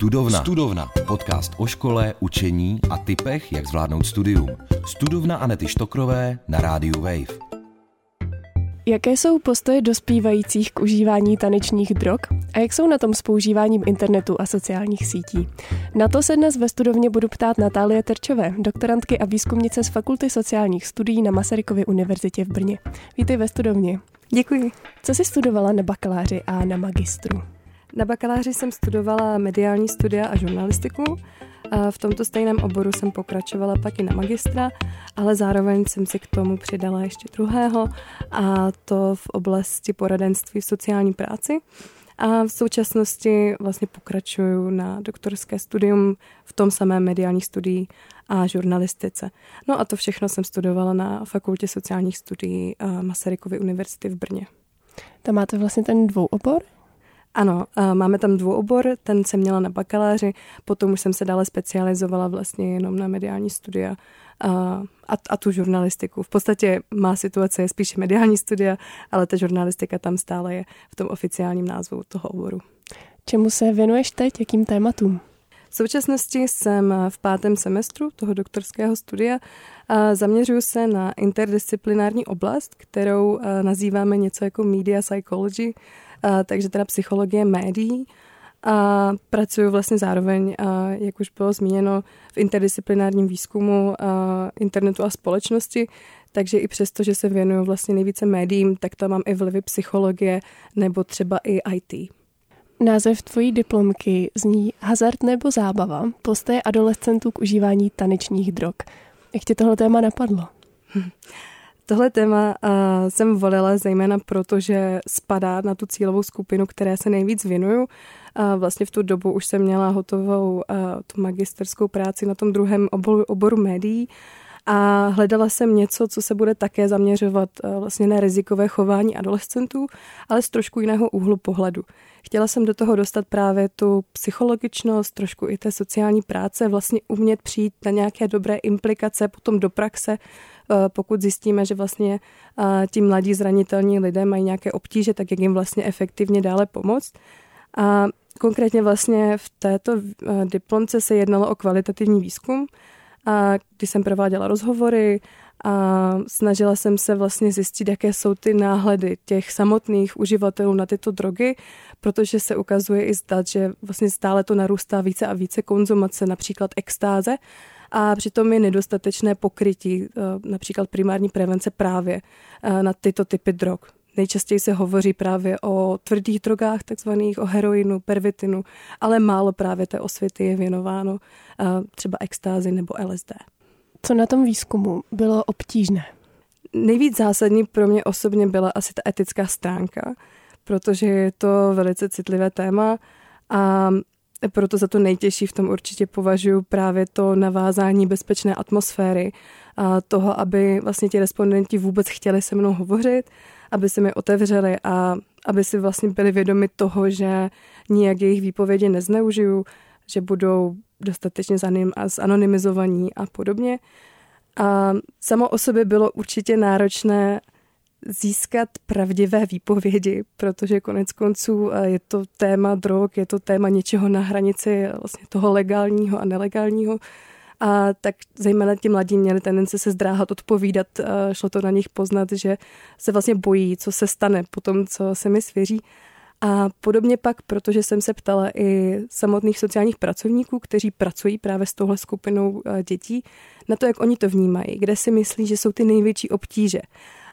Studovna. Studovna. Podcast o škole, učení a typech, jak zvládnout studium. Studovna Anety Štokrové na rádiu Wave. Jaké jsou postoje dospívajících k užívání tanečních drog a jak jsou na tom s používáním internetu a sociálních sítí? Na to se dnes ve studovně budu ptát Natálie Terčové, doktorantky a výzkumnice z Fakulty sociálních studií na Masarykově univerzitě v Brně. Vítej ve studovně. Děkuji. Co jsi studovala na bakaláři a na magistru? Na bakaláři jsem studovala mediální studia a žurnalistiku. A v tomto stejném oboru jsem pokračovala pak i na magistra, ale zároveň jsem si k tomu přidala ještě druhého a to v oblasti poradenství v sociální práci. A v současnosti vlastně pokračuju na doktorské studium v tom samém mediální studii a žurnalistice. No a to všechno jsem studovala na Fakultě sociálních studií Masarykovy univerzity v Brně. Tam máte vlastně ten dvouobor? Ano, máme tam dvouobor, ten jsem měla na bakaláři, potom už jsem se dále specializovala vlastně jenom na mediální studia a, a, a tu žurnalistiku. V podstatě má situace je spíše mediální studia, ale ta žurnalistika tam stále je v tom oficiálním názvu toho oboru. Čemu se věnuješ teď, jakým tématům? V současnosti jsem v pátém semestru toho doktorského studia a zaměřuji se na interdisciplinární oblast, kterou nazýváme něco jako media psychology, takže teda psychologie médií. A pracuji vlastně zároveň, jak už bylo zmíněno, v interdisciplinárním výzkumu internetu a společnosti, takže i přesto, že se věnuju vlastně nejvíce médiím, tak tam mám i vlivy psychologie nebo třeba i IT. Název tvojí diplomky zní Hazard nebo zábava, postoje adolescentů k užívání tanečních drog. Jak tě tohle téma napadlo? Tohle téma uh, jsem volila zejména proto, že spadá na tu cílovou skupinu, které se nejvíc věnuju. Uh, vlastně v tu dobu už jsem měla hotovou uh, tu magisterskou práci na tom druhém oboru, oboru médií a hledala jsem něco, co se bude také zaměřovat vlastně na rizikové chování adolescentů, ale z trošku jiného úhlu pohledu. Chtěla jsem do toho dostat právě tu psychologičnost, trošku i té sociální práce, vlastně umět přijít na nějaké dobré implikace potom do praxe, Eh, pokud zjistíme, že vlastně eh, ti mladí zranitelní lidé mají nějaké obtíže, tak jak jim vlastně efektivně dále pomoct. A konkrétně vlastně v této eh, diplomce se jednalo o kvalitativní výzkum, a když jsem prováděla rozhovory a snažila jsem se vlastně zjistit, jaké jsou ty náhledy těch samotných uživatelů na tyto drogy, protože se ukazuje i zdat, že vlastně stále to narůstá více a více konzumace, například extáze, a přitom je nedostatečné pokrytí, eh, například primární prevence právě eh, na tyto typy drog. Nejčastěji se hovoří právě o tvrdých drogách, takzvaných o heroinu, pervitinu, ale málo právě té osvěty je věnováno eh, třeba extázi nebo LSD. Co na tom výzkumu bylo obtížné? Nejvíc zásadní pro mě osobně byla asi ta etická stránka, protože je to velice citlivé téma a proto za to nejtěžší v tom určitě považuji právě to navázání bezpečné atmosféry a toho, aby vlastně ti respondenti vůbec chtěli se mnou hovořit, aby se mi otevřeli a aby si vlastně byli vědomi toho, že nijak jejich výpovědi nezneužiju, že budou dostatečně zanonymizovaní a podobně. A samo o sobě bylo určitě náročné získat pravdivé výpovědi, protože konec konců eh, je to téma drog, je to téma něčeho na hranici vlastně toho legálního a nelegálního. A tak zejména ti mladí měli tendence se zdráhat odpovídat, šlo to na nich poznat, že se vlastně bojí, co se stane po tom, co se mi svěří. A podobně pak, protože jsem se ptala i samotných sociálních pracovníků, kteří pracují právě s touhle skupinou eh, dětí, na to, jak oni to vnímají, kde si myslí, že jsou ty největší obtíže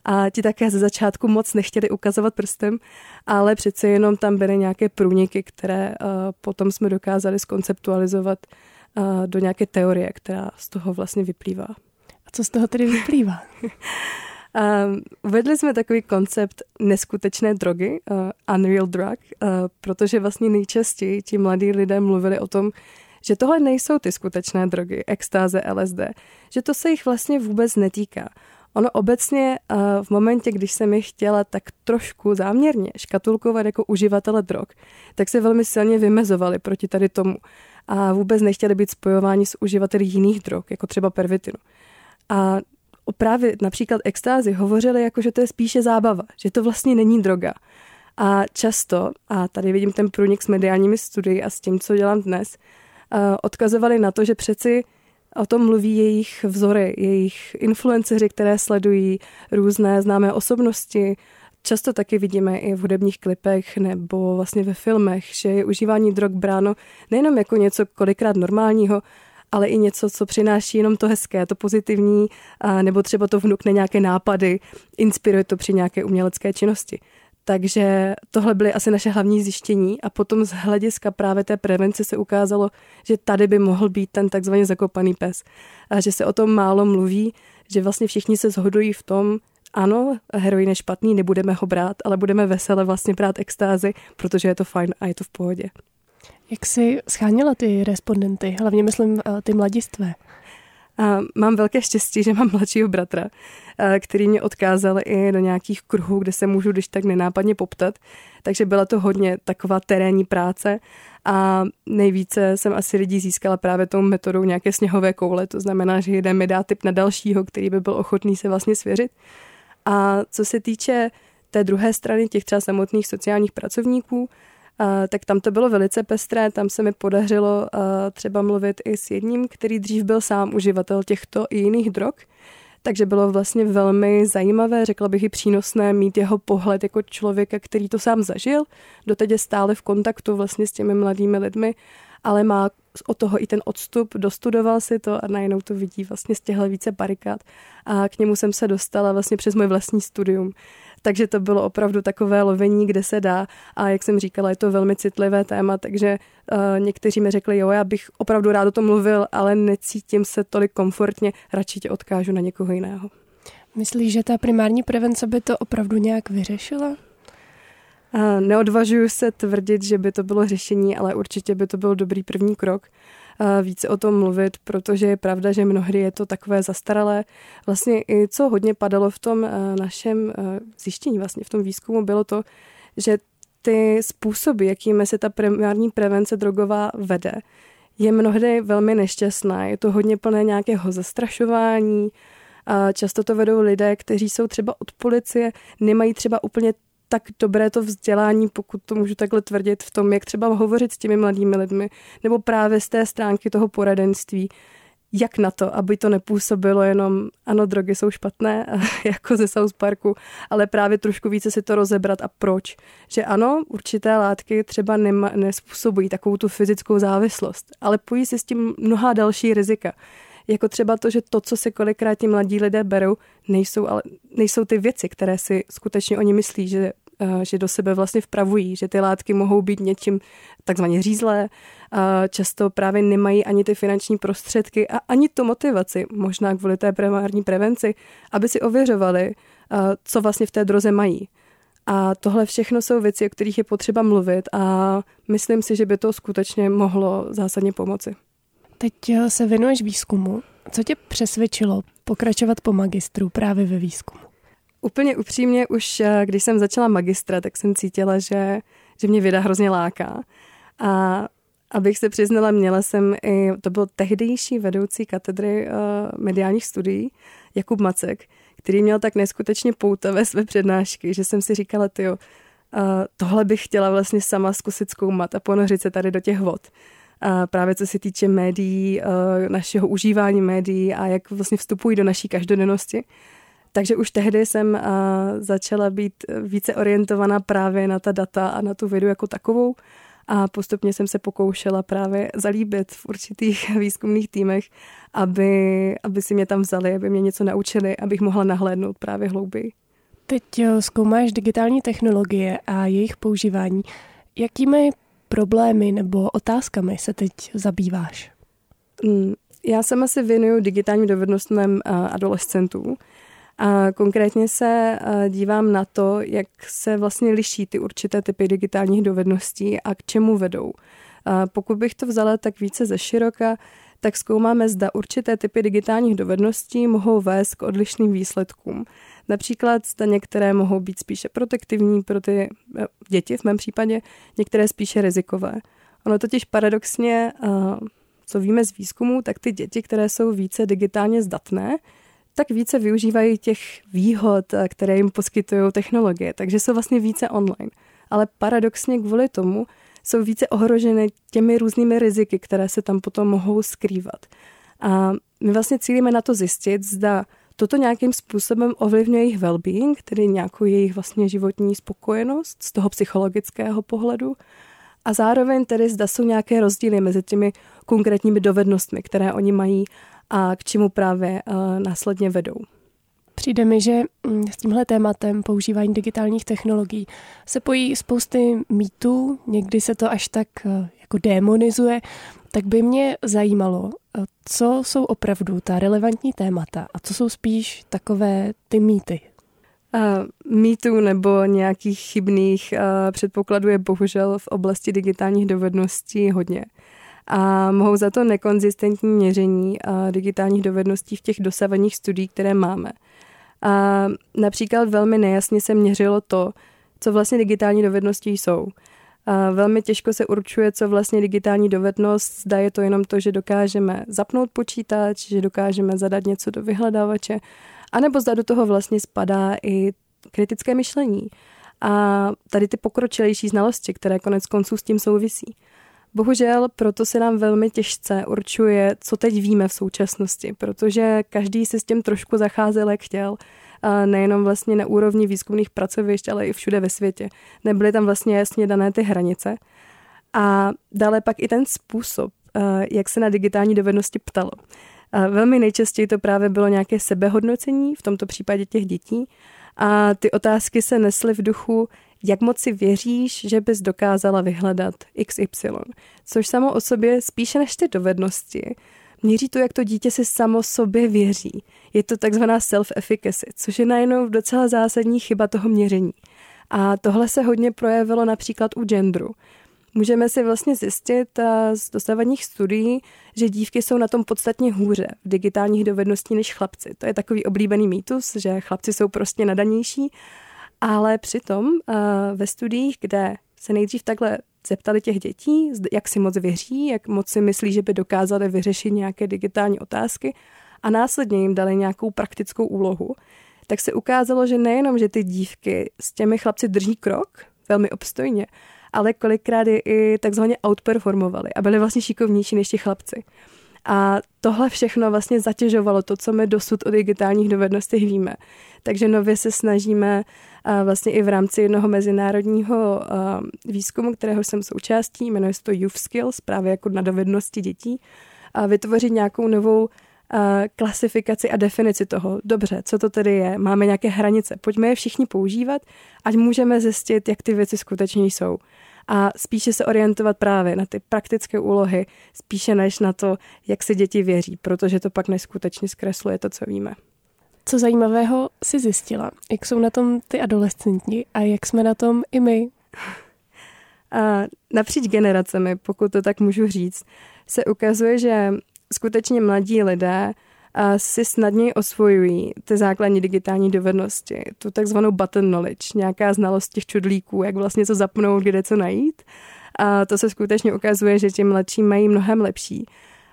a ti také ze začátku moc nechtěli ukazovat prstem, ale přece jenom tam byly nějaké průniky, které uh, potom jsme dokázali skonceptualizovat uh, do nějaké teorie, která z toho vlastně vyplývá. A co z toho tedy vyplývá? Um, uvedli jsme takový koncept neskutečné drogy, uh, unreal drug, uh, protože vlastně nejčastěji ti mladí lidé mluvili o tom, že tohle nejsou ty skutečné drogy, extáze, LSD, že to se jich vlastně vůbec netýká. Ono obecně eh, v momentě, když jsem je chtěla tak trošku záměrně škatulkovat jako uživatele drog, tak se velmi silně vymezovali proti tady tomu a vůbec nechtěli být spojováni s uživateli jiných drog, jako třeba pervitinu. A právě například extázy hovořili jako, že to je spíše zábava, že to vlastně není droga. A často, a tady vidím ten průnik s mediálními studii a s tím, co dělám dnes, odkazovali na to, že přeci o tom mluví jejich vzory, jejich influenceři, které sledují různé známé osobnosti. Často taky vidíme i v hudebních klipech nebo vlastně ve filmech, že je užívání drog bráno nejenom jako něco kolikrát normálního, ale i něco, co přináší jenom to hezké, to pozitivní, nebo třeba to vnukne nějaké nápady, inspiruje to při nějaké umělecké činnosti. Takže tohle byly asi naše hlavní zjištění a potom z hlediska právě té prevence se ukázalo, že tady by mohl být ten takzvaně zakopaný pes. A že se o tom málo mluví, že vlastně všichni se shodují v tom, ano, heroin je špatný, nebudeme ho brát, ale budeme vesele vlastně brát extázy, protože je to fajn a je to v pohodě. Jak jsi schánila ty respondenty, hlavně myslím eh, ty mladistvé? A mám velké štěstí, že mám mladšího bratra, který mě odkázal i do nějakých kruhů, kde se můžu když tak nenápadně poptat. Takže byla to hodně taková terénní práce a nejvíce jsem asi lidí získala právě tou metodou nějaké sněhové koule. To znamená, že jeden mi dá tip na dalšího, který by byl ochotný se vlastně svěřit. A co se týče té druhé strany těch třeba samotných sociálních pracovníků, tak tam to bylo velice pestré, tam se mi podařilo třeba mluvit i s jedním, který dřív byl sám uživatel těchto i jiných drog, takže bylo vlastně velmi zajímavé, řekla bych i přínosné mít jeho pohled jako člověka, který to sám zažil. Doteď je stále v kontaktu vlastně s těmi mladými lidmi, ale má o toho i ten odstup, dostudoval si to a najednou to vidí vlastně z těchto více barikád. A k němu jsem se dostala vlastně přes můj vlastní studium. Takže to bylo opravdu takové lovení, kde se dá. A jak jsem říkala, je to velmi citlivé téma, takže uh, někteří mi řekli, jo, já bych opravdu rád o tom mluvil, ale necítím se tolik komfortně, radši tě odkážu na někoho jiného. Myslíš, že ta primární prevence by to opravdu nějak vyřešila? Neodvažuji se tvrdit, že by to bylo řešení, ale určitě by to byl dobrý první krok více o tom mluvit, protože je pravda, že mnohdy je to takové zastaralé. Vlastně i co hodně padalo v tom našem zjištění, vlastně v tom výzkumu, bylo to, že ty způsoby, jakými se ta primární prevence drogová vede, je mnohdy velmi nešťastná. Je to hodně plné nějakého zastrašování, a často to vedou lidé, kteří jsou třeba od policie, nemají třeba úplně tak dobré to vzdělání, pokud to můžu takhle tvrdit, v tom, jak třeba hovořit s těmi mladými lidmi, nebo právě z té stránky toho poradenství, jak na to, aby to nepůsobilo jenom, ano, drogy jsou špatné, jako ze South Parku, ale právě trošku více si to rozebrat a proč. Že ano, určité látky třeba nema, nespůsobují takovou tu fyzickou závislost, ale pojí si s tím mnoha další rizika. Jako třeba to, že to, co si kolikrát ti mladí lidé berou, nejsou, ale nejsou ty věci, které si skutečně oni myslí, že eh, že do sebe vlastně vpravují, že ty látky mohou být něčím takzvaně řízlé, často právě nemají ani ty finanční prostředky a ani tu motivaci, možná kvůli té primární prevenci, aby si ověřovali, eh, co vlastně v té droze mají. A tohle všechno jsou věci, o kterých je potřeba mluvit a myslím si, že by to skutečně mohlo zásadně pomoci. Teď eh, se věnuješ výzkumu. Co tě přesvědčilo pokračovat po magistru právě ve výzkumu? Úplně upřímně, už eh, když jsem začala magistra, tak jsem cítila, že, že mě věda hrozně láká. A abych se přiznala, měla jsem i, to byl tehdejší vedoucí katedry uh, mediálních studií, Jakub Macek, který měl tak neskutečně poutavé své přednášky, že jsem si říkala, tyjo, uh, tohle bych chtěla vlastně sama zkusit zkoumat a ponořit se tady do těch vod právě co se týče médií, eh, našeho užívání médií a jak vlastně vstupují do naší každodennosti. Takže už tehdy jsem eh, začala být více orientovaná právě na ta data a na tu vědu jako takovou a postupně jsem se pokoušela právě zalíbit v určitých výzkumných týmech, aby, aby si mě tam vzali, aby mě něco naučili, abych mohla nahlédnout právě hlouběji. Teď eh, zkoumáš digitální technologie a jejich používání. Jakými problémy nebo otázkami se teď zabýváš? Mm, já sama se věnuju digitálním dovednostem adolescentů. A konkrétně se dívám na to, jak se vlastně liší ty určité typy digitálních dovedností a k čemu vedou. Pokud bych to vzala tak více ze široka, tak zkoumáme, zda určité typy digitálních dovedností mohou vést k odlišným výsledkům. Například zda některé mohou být spíše protektivní pro ty eh, děti v mém případě, některé spíše rizikové. Ono totiž paradoxně, eh, co víme z výzkumu, tak ty děti, které jsou více digitálně zdatné, tak více využívají těch výhod, eh, které jim poskytují technologie, takže jsou vlastně více online. ale paradoxně kvůli tomu jsou více ohroženy těmi různými riziky, které se tam potom mohou skrývat. A my vlastně cílíme na to zjistit, zda toto nějakým způsobem ovlivňuje jejich well-being, tedy nějakou jejich vlastně životní spokojenost z toho psychologického pohledu, a zároveň tedy zda jsou nějaké rozdíly mezi těmi konkrétními dovednostmi, které oni mají a k čemu právě uh, následně vedou. Přijde mi, že mm, s tímhle tématem používání digitálních technologií se pojí spousty mýtů, někdy se to až tak eh, jako demonizuje, tak by mě zajímalo, eh, co jsou opravdu ta relevantní témata a co jsou spíš takové ty mýty. Uh, mýtů nebo nějakých chybných předpokladů je bohužel v oblasti digitálních dovedností hodně. A mohou za to nekonzistentní měření digitálních dovedností v těch dosavadních studiích, které máme. A například velmi nejasně se měřilo to, co vlastně digitální dovednosti jsou. A velmi těžko se určuje, co vlastně digitální dovednost, zda je to jenom to, že dokážeme zapnout počítač, že dokážeme zadat něco do vyhledávače, anebo zda do toho vlastně spadá i kritické myšlení a tady ty pokročilejší znalosti, které konec konců s tím souvisí. Bohužel proto se nám velmi těžce určuje, co teď víme v současnosti, protože každý si s tím trošku zacházel, jak chtěl. A nejenom vlastně na úrovni výzkumných pracovišť, ale i všude ve světě. Nebyly tam vlastně jasně dané ty hranice. A dále pak i ten způsob, jak se na digitální dovednosti ptalo. A velmi nejčastěji to právě bylo nějaké sebehodnocení, v tomto případě těch dětí. A ty otázky se nesly v duchu, jak moc si věříš, že bys dokázala vyhledat XY, což samo o sobě spíše než ty dovednosti měří to, jak to dítě si samo sobě věří. Je to takzvaná self-efficacy, což je najednou docela zásadní chyba toho měření. A tohle se hodně projevilo například u genderu. Můžeme si vlastně zjistit z dosavadních studií, že dívky jsou na tom podstatně hůře v digitálních dovedností než chlapci. To je takový oblíbený mýtus, že chlapci jsou prostě nadanější ale přitom uh, ve studiích, kde se nejdřív takhle zeptali těch dětí, jak si moc věří, jak moc si myslí, že by dokázali vyřešit nějaké digitální otázky a následně jim dali nějakou praktickou úlohu, tak se ukázalo, že nejenom, že ty dívky s těmi chlapci drží krok velmi obstojně, ale kolikrát je i takzvaně outperformovali a byli vlastně šikovnější než ti chlapci. A tohle všechno vlastně zatěžovalo to, co my dosud o digitálních dovednostech víme. Takže nově se snažíme vlastně i v rámci jednoho mezinárodního výzkumu, kterého jsem součástí, jmenuje se to Youth Skills, právě jako na dovednosti dětí, a vytvořit nějakou novou klasifikaci a definici toho. Dobře, co to tedy je? Máme nějaké hranice. Pojďme je všichni používat, ať můžeme zjistit, jak ty věci skutečně jsou a spíše se orientovat právě na ty praktické úlohy, spíše než na to, jak se děti věří, protože to pak neskutečně zkresluje to, co víme. Co zajímavého si zjistila? Jak jsou na tom ty adolescenti a jak jsme na tom i my? A napříč generacemi, pokud to tak můžu říct, se ukazuje, že skutečně mladí lidé si snadněji osvojují ty základní digitální dovednosti, tu takzvanou button knowledge, nějaká znalost těch čudlíků, jak vlastně co zapnout, kde co najít. A to se skutečně ukazuje, že ti mladší mají mnohem lepší.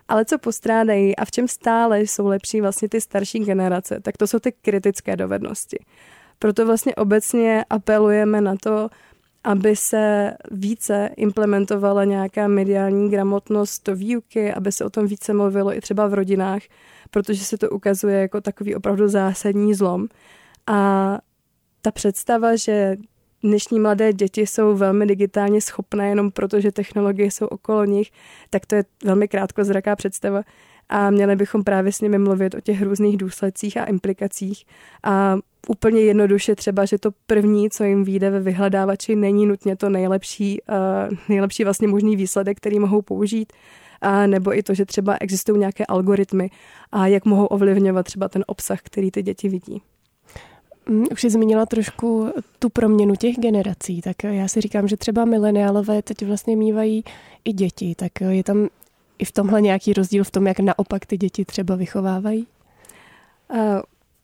Ale co postrádají a v čem stále jsou lepší vlastně ty starší generace, tak to jsou ty kritické dovednosti. Proto vlastně obecně apelujeme na to, aby se více implementovala nějaká mediální gramotnost do výuky, aby se o tom více mluvilo i třeba v rodinách, protože se to ukazuje jako takový opravdu zásadní zlom. A ta představa, že dnešní mladé děti jsou velmi digitálně schopné jenom proto, že technologie jsou okolo nich, tak to je velmi krátkozraká představa a měli bychom právě s nimi mluvit o těch různých důsledcích a implikacích a úplně jednoduše třeba, že to první, co jim vyjde ve vyhledávači, není nutně to nejlepší, uh, nejlepší vlastně možný výsledek, který mohou použít, a nebo i to, že třeba existují nějaké algoritmy a jak mohou ovlivňovat třeba ten obsah, který ty děti vidí. Mm, už jsi zmínila trošku tu proměnu těch generací, tak já si říkám, že třeba mileniálové teď vlastně mývají i děti, tak je tam i v tomhle nějaký rozdíl v tom, jak naopak ty děti třeba vychovávají? Uh,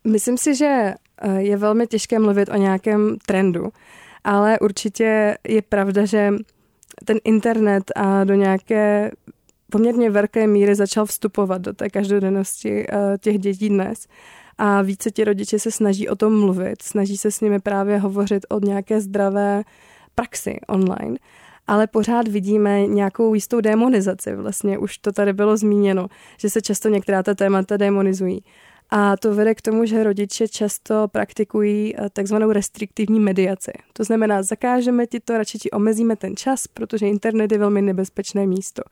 myslím si, že je velmi těžké mluvit o nějakém trendu, ale určitě je pravda, že ten internet a do nějaké poměrně velké míry začal vstupovat do té každodennosti těch dětí dnes. A více ti rodiče se snaží o tom mluvit, snaží se s nimi právě hovořit o nějaké zdravé praxi online, ale pořád vidíme nějakou jistou demonizaci. Vlastně už to tady bylo zmíněno, že se často některá ta témata demonizují. A to vede k tomu, že rodiče často praktikují eh, takzvanou restriktivní mediaci. To znamená, zakážeme ti to, radši ti omezíme ten čas, protože internet je velmi nebezpečné místo.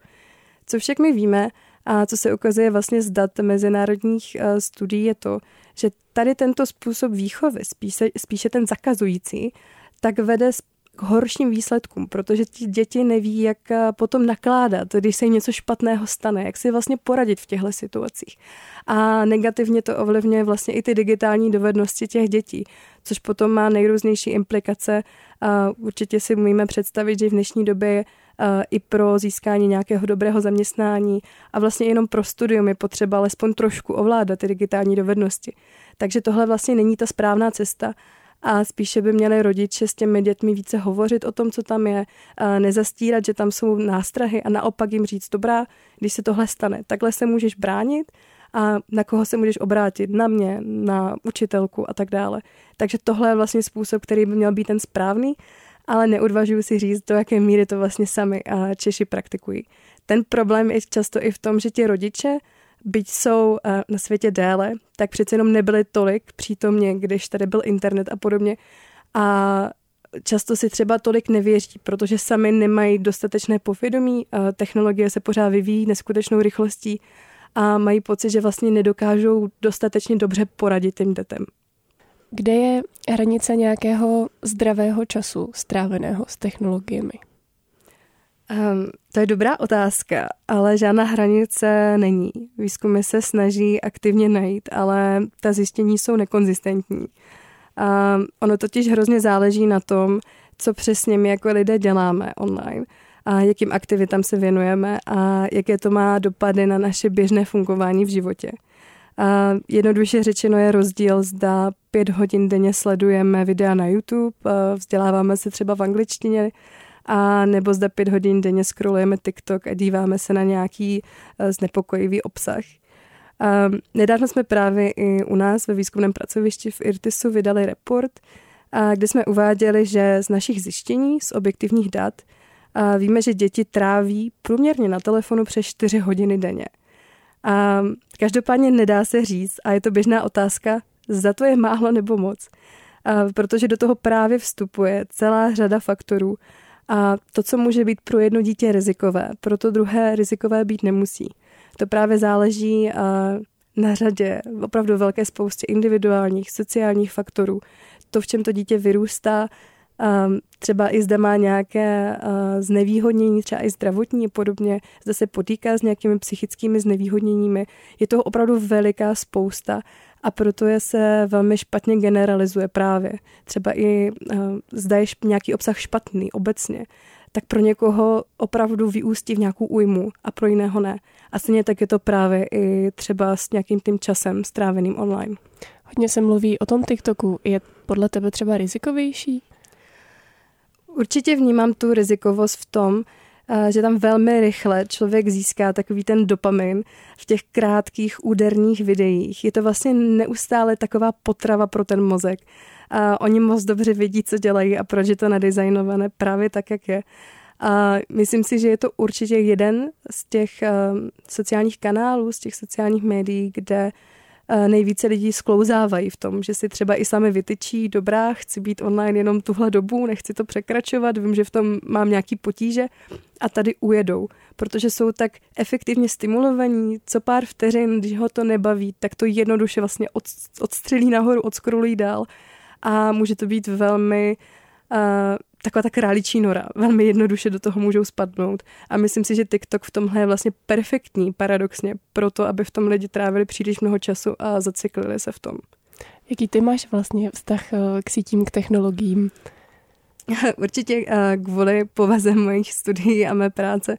Co však my víme a co se ukazuje vlastně z dat mezinárodních eh, studií je to, že tady tento způsob výchovy, spíše, spíše ten zakazující, tak vede k horším výsledkům, protože ti děti neví, jak eh, potom nakládat, když se jim něco špatného stane, jak si vlastně poradit v těchto situacích. A negativně to ovlivňuje vlastně i ty digitální dovednosti těch dětí, což potom má nejrůznější implikace. A určitě si můžeme představit, že v dnešní době i pro získání nějakého dobrého zaměstnání a vlastně jenom pro studium je potřeba alespoň trošku ovládat ty digitální dovednosti. Takže tohle vlastně není ta správná cesta a spíše by měli rodiče s těmi dětmi více hovořit o tom, co tam je, nezastírat, že tam jsou nástrahy a naopak jim říct, dobrá, když se tohle stane, takhle se můžeš bránit a na koho se můžeš obrátit, na mě, na učitelku a tak dále. Takže tohle je vlastně způsob, který by měl být ten správný, ale neodvažuji si říct, do jaké míry to vlastně sami a Češi praktikují. Ten problém je často i v tom, že ti rodiče byť jsou eh, na světě déle, tak přece jenom nebyly tolik přítomně, když tady byl internet a podobně. A často si třeba tolik nevěří, protože sami nemají dostatečné povědomí, technologie se pořád vyvíjí neskutečnou rychlostí a mají pocit, že vlastně nedokážou dostatečně dobře poradit těm dětem. Kde je hranice nějakého zdravého času stráveného s technologiemi? Um, to je dobrá otázka, ale žádná hranice není. Výzkumy se snaží aktivně najít, ale ta zjištění jsou nekonzistentní. Um, ono totiž hrozně záleží na tom, co přesně my jako lidé děláme online a jakým aktivitám se věnujeme a jaké to má dopady na naše běžné fungování v životě. A jednoduše řečeno je rozdíl, zda pět hodin denně sledujeme videa na YouTube, vzděláváme se třeba v angličtině, a nebo zda pět hodin denně scrollujeme TikTok a díváme se na nějaký uh, znepokojivý obsah. Um, nedávno jsme právě i u nás ve výzkumném pracovišti v IRTISu vydali report, uh, kde jsme uváděli, že z našich zjištění, z objektivních dat, uh, víme, že děti tráví průměrně na telefonu přes 4 hodiny denně. A každopádně nedá se říct, a je to běžná otázka, zda to je málo nebo moc, protože do toho právě vstupuje celá řada faktorů, a to, co může být pro jedno dítě rizikové, pro to druhé rizikové být nemusí. To právě záleží na řadě, opravdu velké spoustě individuálních, sociálních faktorů. To, v čem to dítě vyrůstá, třeba i zde má nějaké znevýhodnění, třeba i zdravotní a podobně, zde se potýká s nějakými psychickými znevýhodněními. Je toho opravdu veliká spousta a proto je se velmi špatně generalizuje právě. Třeba i uh, zda je nějaký obsah špatný obecně, tak pro někoho opravdu vyústí v nějakou újmu a pro jiného ne. A stejně tak je to právě i třeba s nějakým tím časem stráveným online. Hodně se mluví o tom TikToku. Je podle tebe třeba rizikovější? Určitě vnímám tu rizikovost v tom, že tam velmi rychle člověk získá takový ten dopamin v těch krátkých úderných videích. Je to vlastně neustále taková potrava pro ten mozek. A oni moc dobře vědí, co dělají a proč je to nadizajnované právě tak, jak je. A myslím si, že je to určitě jeden z těch uh, sociálních kanálů, z těch sociálních médií, kde nejvíce lidí sklouzávají v tom, že si třeba i sami vytyčí, dobrá, chci být online jenom tuhle dobu, nechci to překračovat, vím, že v tom mám nějaký potíže. A tady ujedou, protože jsou tak efektivně stimulovaní, co pár vteřin, když ho to nebaví, tak to jednoduše vlastně od, odstřelí nahoru, odskrolují dál. A může to být velmi uh, taková ta králičí nora. Velmi jednoduše do toho můžou spadnout. A myslím si, že TikTok v tomhle je vlastně perfektní, paradoxně, proto, aby v tom lidi trávili příliš mnoho času a zacyklili se v tom. Jaký ty máš vlastně vztah eh, k sítím, k technologiím? Určitě eh, kvůli povaze mojich studií a mé práce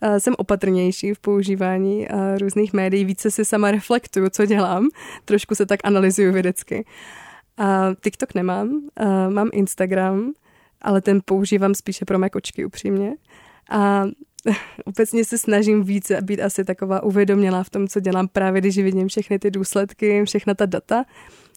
eh, jsem opatrnější v používání různých médií. Více si sama reflektuju, co dělám. Trošku se tak analyzuju vědecky. TikTok nemám, mám Instagram, ale ten používám spíše pro mé kočky upřímně. A obecně se snažím více být asi taková uvědomělá v tom, co dělám právě, když vidím všechny ty důsledky, všechna ta data,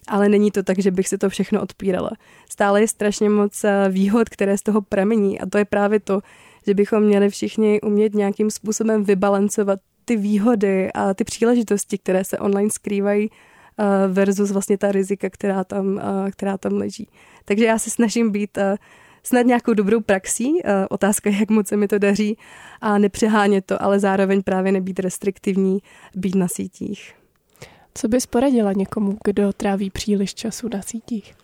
ale není to tak, že bych si to všechno odpírala. Stále je strašně moc eh, výhod, které z toho pramení a to je právě to, že bychom měli všichni umět nějakým způsobem vybalancovat ty výhody a ty příležitosti, které se online skrývají eh, versus vlastně ta rizika, která tam, eh, která tam leží. Takže já se snažím být snad nějakou dobrou praxí. Otázka je, jak moc se mi to daří a nepřehánět to, ale zároveň právě nebýt restriktivní, být na sítích. Co bys poradila někomu, kdo tráví příliš času na sítích?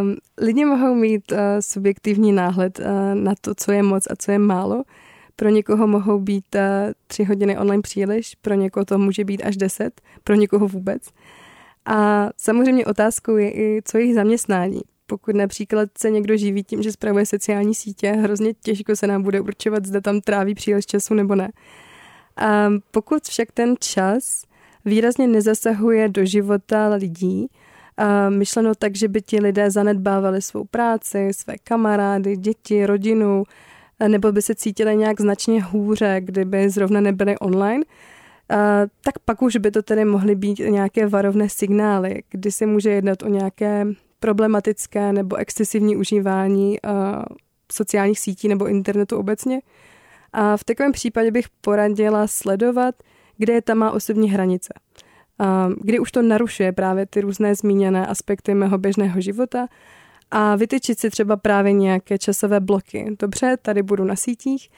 Um, lidi mohou mít uh, subjektivní náhled uh, na to, co je moc a co je málo. Pro někoho mohou být uh, tři hodiny online příliš, pro někoho to může být až deset, pro někoho vůbec. A samozřejmě otázkou je i, co jejich zaměstnání. Pokud například se někdo živí tím, že spravuje sociální sítě, hrozně těžko se nám bude určovat, zda tam tráví příliš času nebo ne. A pokud však ten čas výrazně nezasahuje do života lidí, a myšleno tak, že by ti lidé zanedbávali svou práci, své kamarády, děti, rodinu, nebo by se cítili nějak značně hůře, kdyby zrovna nebyli online, a tak pak už by to tedy mohly být nějaké varovné signály, kdy se může jednat o nějaké problematické nebo excesivní užívání sociálních sítí nebo internetu obecně. A v takovém případě bych poradila sledovat, kde je ta má osobní hranice. Kdy už to narušuje právě ty různé zmíněné aspekty mého běžného života a vytyčit si třeba právě nějaké časové bloky. Dobře, tady budu na sítích,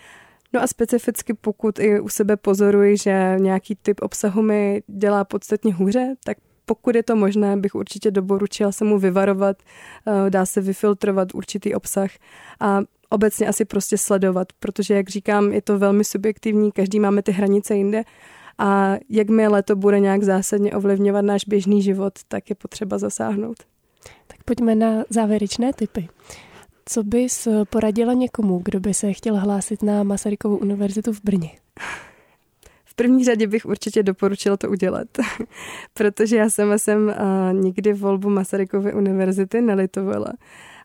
No a specificky pokud i u sebe pozoruji, že nějaký typ obsahu mi dělá podstatně hůře, tak pokud je to možné, bych určitě doporučila se mu vyvarovat, eh, dá se vyfiltrovat určitý obsah a obecně asi prostě sledovat, protože jak říkám, je to velmi subjektivní, každý máme ty hranice jinde a jakmile to bude nějak zásadně ovlivňovat náš běžný život, tak je potřeba zasáhnout. Tak pojďme na závěrečné typy. Co bys poradila někomu, kdo by se chtěl hlásit na Masarykovu univerzitu v Brně? První řadě bych určitě doporučila to udělat, protože já sama jsem nikdy volbu Masarykovy univerzity nelitovala.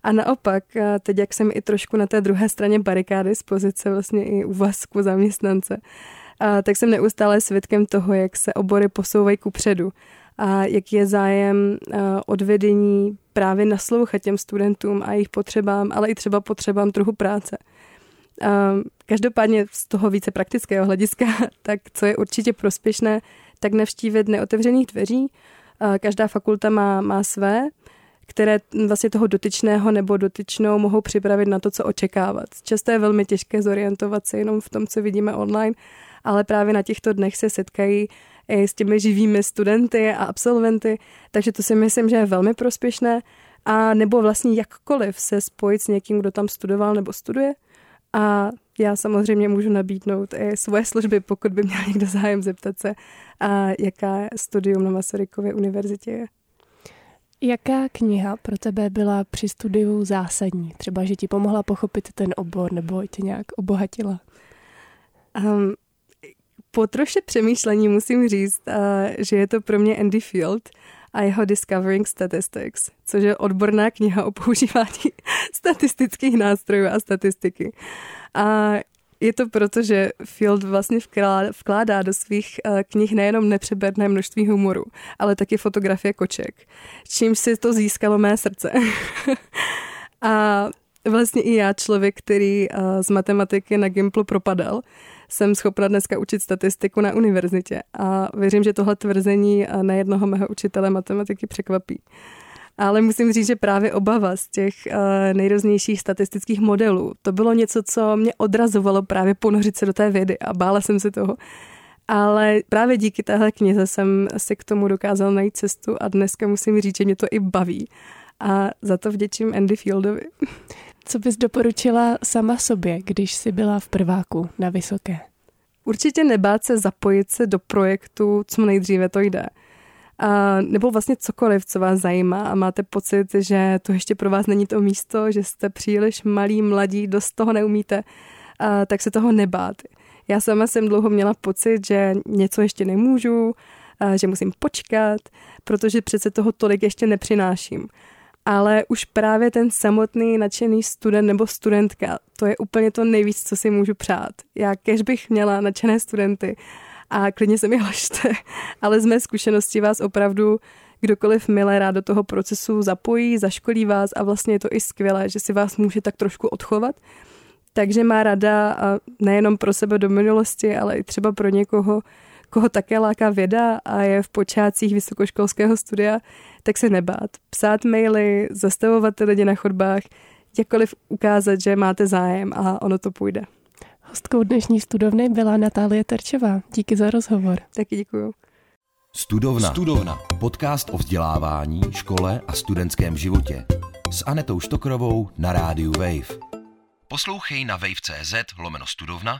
A naopak, teď jak jsem i trošku na té druhé straně barikády z pozice vlastně i úvazku zaměstnance, a tak jsem neustále svědkem toho, jak se obory posouvají ku předu a jaký je zájem odvedení právě naslouchat těm studentům a jejich potřebám, ale i třeba potřebám trochu práce. Každopádně z toho více praktického hlediska, tak co je určitě prospěšné, tak navštívit neotevřených dveří. Každá fakulta má, má své, které vlastně toho dotyčného nebo dotyčnou mohou připravit na to, co očekávat. Často je velmi těžké zorientovat se jenom v tom, co vidíme online, ale právě na těchto dnech se setkají i s těmi živými studenty a absolventy, takže to si myslím, že je velmi prospěšné a nebo vlastně jakkoliv se spojit s někým, kdo tam studoval nebo studuje a já samozřejmě můžu nabídnout i svoje služby, pokud by měl někdo zájem zeptat se, a jaká studium na Masarykově univerzitě je. Jaká kniha pro tebe byla při studiu zásadní? Třeba, že ti pomohla pochopit ten obor nebo tě nějak obohatila? Um, po troše přemýšlení musím říct, uh, že je to pro mě Andy Field a jeho Discovering Statistics, což je odborná kniha o používání statistických nástrojů a statistiky. A je to proto, že Field vlastně vkládá do svých uh, knih nejenom nepřeberné množství humoru, ale taky fotografie koček, čímž si to získalo mé srdce. a vlastně i já, člověk, který uh, z matematiky na Gimplu propadal, jsem schopna dneska učit statistiku na univerzitě a věřím, že tohle tvrzení na jednoho mého učitele matematiky překvapí. Ale musím říct, že právě obava z těch uh, nejrůznějších statistických modelů, to bylo něco, co mě odrazovalo právě ponořit se do té vědy a bála jsem se toho. Ale právě díky téhle knize jsem si k tomu dokázal najít cestu a dneska musím říct, že mě to i baví. A za to vděčím Andy Fieldovi. Co bys doporučila sama sobě, když jsi byla v prváku na vysoké? Určitě nebát se zapojit se do projektu, co nejdříve to jde. A, nebo vlastně cokoliv, co vás zajímá a máte pocit, že to ještě pro vás není to místo, že jste příliš malí, mladí, dost toho neumíte, a, tak se toho nebát. Já sama jsem dlouho měla pocit, že něco ještě nemůžu, a, že musím počkat, protože přece toho tolik ještě nepřináším. Ale už právě ten samotný nadšený student nebo studentka, to je úplně to nejvíc, co si můžu přát. Já kež bych měla nadšené studenty a klidně se mi hlašte, ale z mé zkušenosti vás opravdu kdokoliv milé rád do toho procesu zapojí, zaškolí vás a vlastně je to i skvělé, že si vás může tak trošku odchovat. Takže má rada nejenom pro sebe do minulosti, ale i třeba pro někoho, koho také láká věda a je v počátcích vysokoškolského studia, tak se nebát. Psát maily, zastavovat ty lidi na chodbách, jakkoliv ukázat, že máte zájem a ono to půjde. Hostkou dnešní studovny byla Natálie Terčová. Díky za rozhovor. Taky děkuju. Studovna. Studovna. Podcast o vzdělávání, škole a studentském životě. S Anetou Štokrovou na rádiu Wave. Poslouchej na wave.cz lomeno studovna,